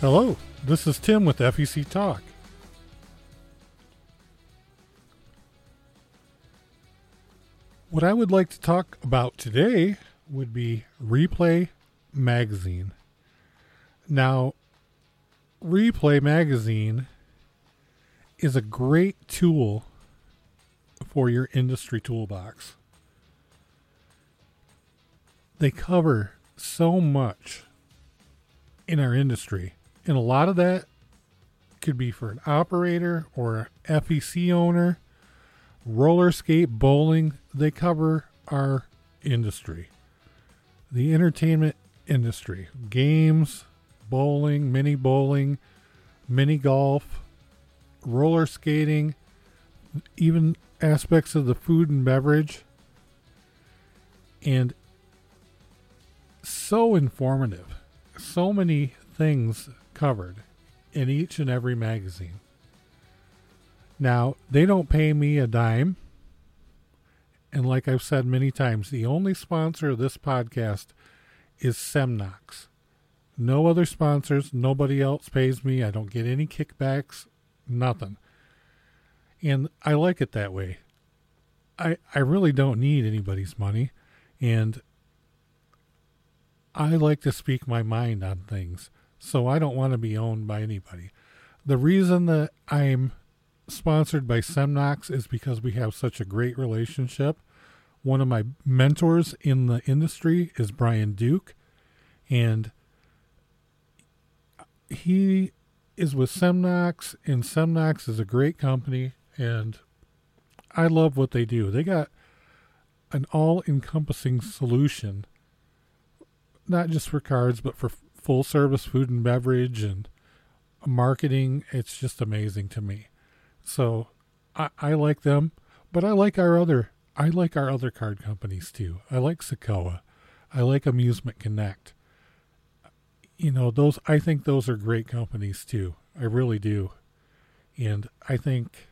Hello, this is Tim with FEC Talk. What I would like to talk about today would be Replay Magazine. Now, Replay Magazine is a great tool for your industry toolbox. They cover so much in our industry, and a lot of that could be for an operator or a FEC owner, roller skate, bowling. They cover our industry, the entertainment industry, games, bowling, mini bowling, mini golf, roller skating, even aspects of the food and beverage. And so informative. So many things covered in each and every magazine. Now, they don't pay me a dime. And like I've said many times, the only sponsor of this podcast is Semnox. No other sponsors. Nobody else pays me. I don't get any kickbacks. Nothing. And I like it that way. I I really don't need anybody's money and I like to speak my mind on things. So I don't want to be owned by anybody. The reason that I'm sponsored by Semnox is because we have such a great relationship. One of my mentors in the industry is Brian Duke, and he is with Semnox, and Semnox is a great company, and I love what they do. They got an all encompassing solution, not just for cards, but for full service food and beverage and marketing. It's just amazing to me. So I, I like them, but I like our other I like our other card companies too. I like Sacoa. I like Amusement Connect. You know, those I think those are great companies too. I really do. And I think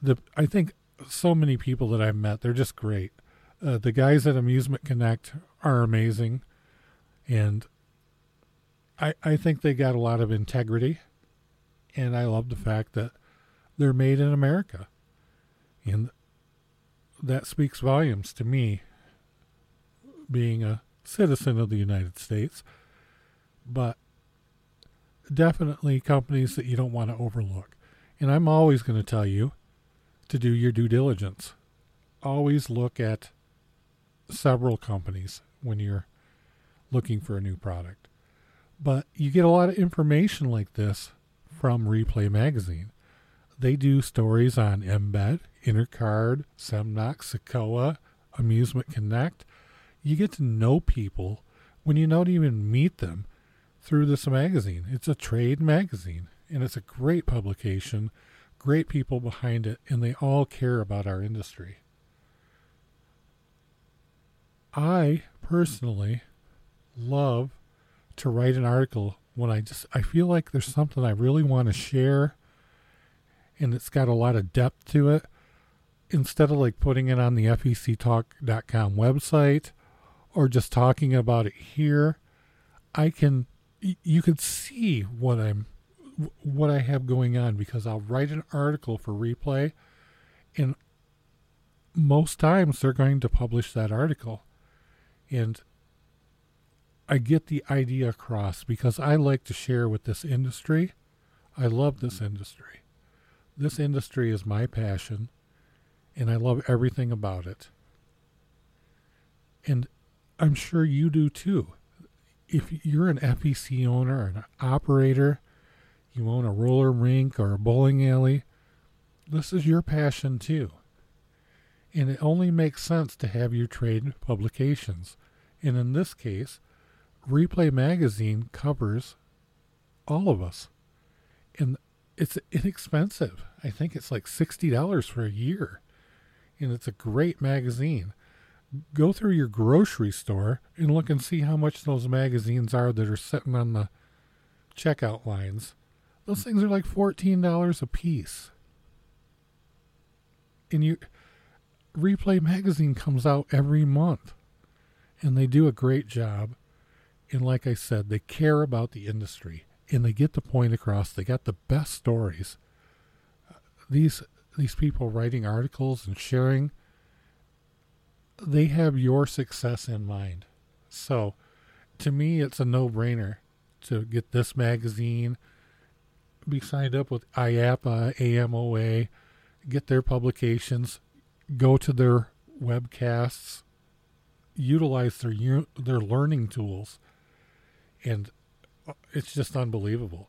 the I think so many people that I've met, they're just great. Uh, the guys at Amusement Connect are amazing, and I I think they got a lot of integrity, and I love the fact that they're made in America, and that speaks volumes to me, being a citizen of the United States, but definitely companies that you don't want to overlook. And I'm always going to tell you to do your due diligence. Always look at several companies when you're looking for a new product. But you get a lot of information like this from Replay Magazine. They do stories on Embed, Intercard, Semnox, Sacoa, Amusement Connect. You get to know people when you don't even meet them through this magazine. It's a trade magazine, and it's a great publication great people behind it, and they all care about our industry. I personally love to write an article when I just I feel like there's something I really want to share and it's got a lot of depth to it instead of like putting it on the fectalk.com website or just talking about it here I can you can see what I'm what I have going on because I'll write an article for replay, and most times they're going to publish that article. And I get the idea across because I like to share with this industry. I love this mm-hmm. industry. This industry is my passion, and I love everything about it. And I'm sure you do too. If you're an FEC owner or an operator, you own a roller rink or a bowling alley, this is your passion too. And it only makes sense to have your trade publications. And in this case, Replay Magazine covers all of us. And it's inexpensive. I think it's like $60 for a year. And it's a great magazine. Go through your grocery store and look and see how much those magazines are that are sitting on the checkout lines those things are like fourteen dollars a piece. And you Replay magazine comes out every month. And they do a great job. And like I said, they care about the industry and they get the point across. They got the best stories. These these people writing articles and sharing they have your success in mind. So, to me it's a no-brainer to get this magazine, be signed up with IAAPA, AMOA, get their publications, go to their webcasts, utilize their their learning tools, and it's just unbelievable.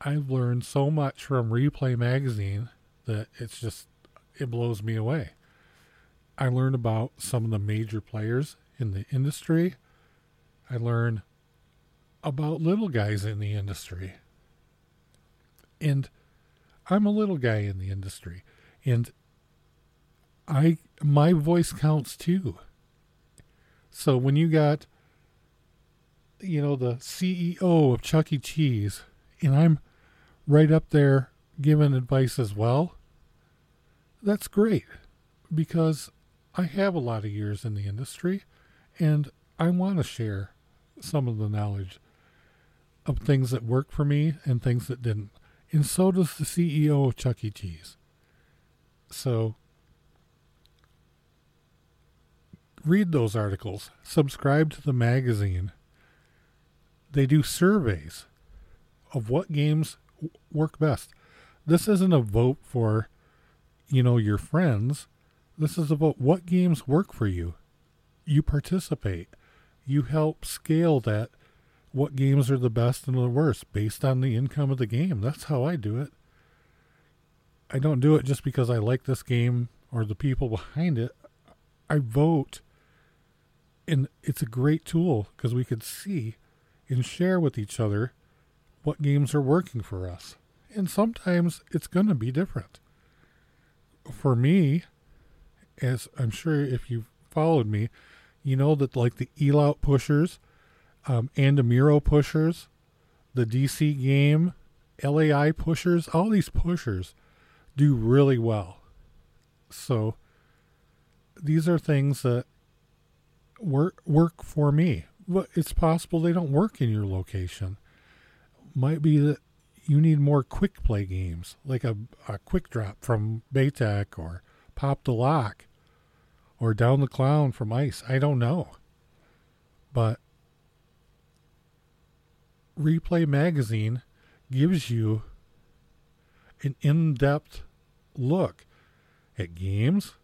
I've learned so much from Replay Magazine that it's just it blows me away. I learn about some of the major players in the industry. I learn about little guys in the industry. And I'm a little guy in the industry. And I my voice counts too. So when you got you know the CEO of Chuck E. Cheese and I'm right up there giving advice as well, that's great because I have a lot of years in the industry and I want to share some of the knowledge of things that worked for me and things that didn't. And so does the CEO of Chuck E. Cheese. So read those articles, subscribe to the magazine. They do surveys of what games work best. This isn't a vote for, you know, your friends. This is about what games work for you. You participate. You help scale that what games are the best and the worst based on the income of the game. That's how I do it. I don't do it just because I like this game or the people behind it. I vote. And it's a great tool because we could see and share with each other what games are working for us. And sometimes it's going to be different. For me, as I'm sure if you've followed me, you know that like the Elaut pushers um, Andamiro pushers, the DC game, LAI pushers, all these pushers do really well. So these are things that work work for me. But it's possible they don't work in your location. Might be that you need more quick play games, like a, a quick drop from Baytek or Pop the Lock or Down the Clown from Ice. I don't know. But Replay Magazine gives you an in depth look at games,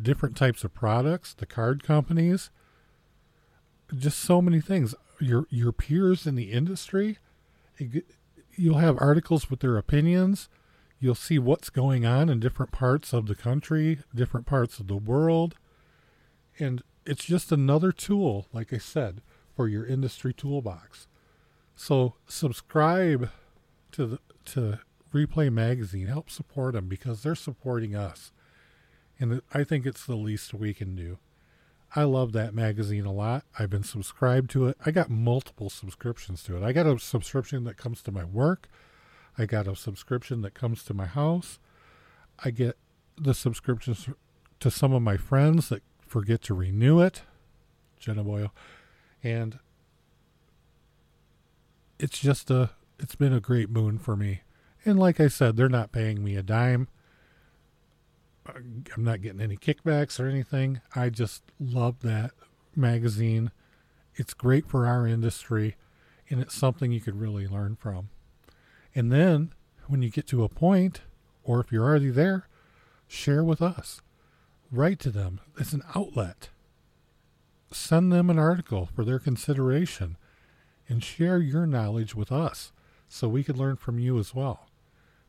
different types of products, the card companies, just so many things. Your your peers in the industry, you'll have articles with their opinions. You'll see what's going on in different parts of the country, different parts of the world. And it's just another tool, like I said, for your industry toolbox. So subscribe to the to Replay Magazine. Help support them because they're supporting us, and I think it's the least we can do. I love that magazine a lot. I've been subscribed to it. I got multiple subscriptions to it. I got a subscription that comes to my work. I got a subscription that comes to my house. I get the subscriptions to some of my friends that forget to renew it. Jenna Boyle. And it's just a it's been a great boon for me. And like I said, they're not paying me a dime. I'm not getting any kickbacks or anything. I just love that magazine. It's great for our industry and it's something you could really learn from. And then when you get to a point, or if you're already there, share with us. Write to them. It's an outlet. Send them an article for their consideration and share your knowledge with us so we can learn from you as well.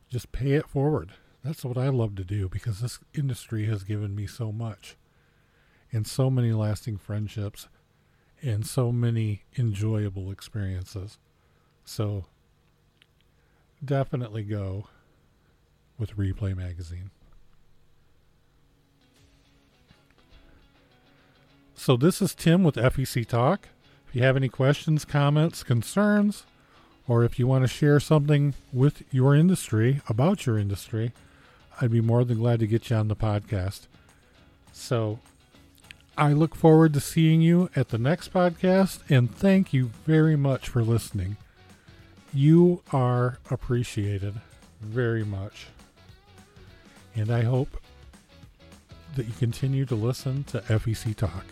Just pay it forward. That's what I love to do because this industry has given me so much and so many lasting friendships and so many enjoyable experiences. So definitely go with Replay Magazine. So this is Tim with FEC Talk If you have any questions, comments, concerns, or if you want to share something with your industry about your industry, I'd be more than glad to get you on the podcast. So I look forward to seeing you at the next podcast, and thank you very much for listening. You are appreciated very much. And I hope that you continue to listen to FEC Talk.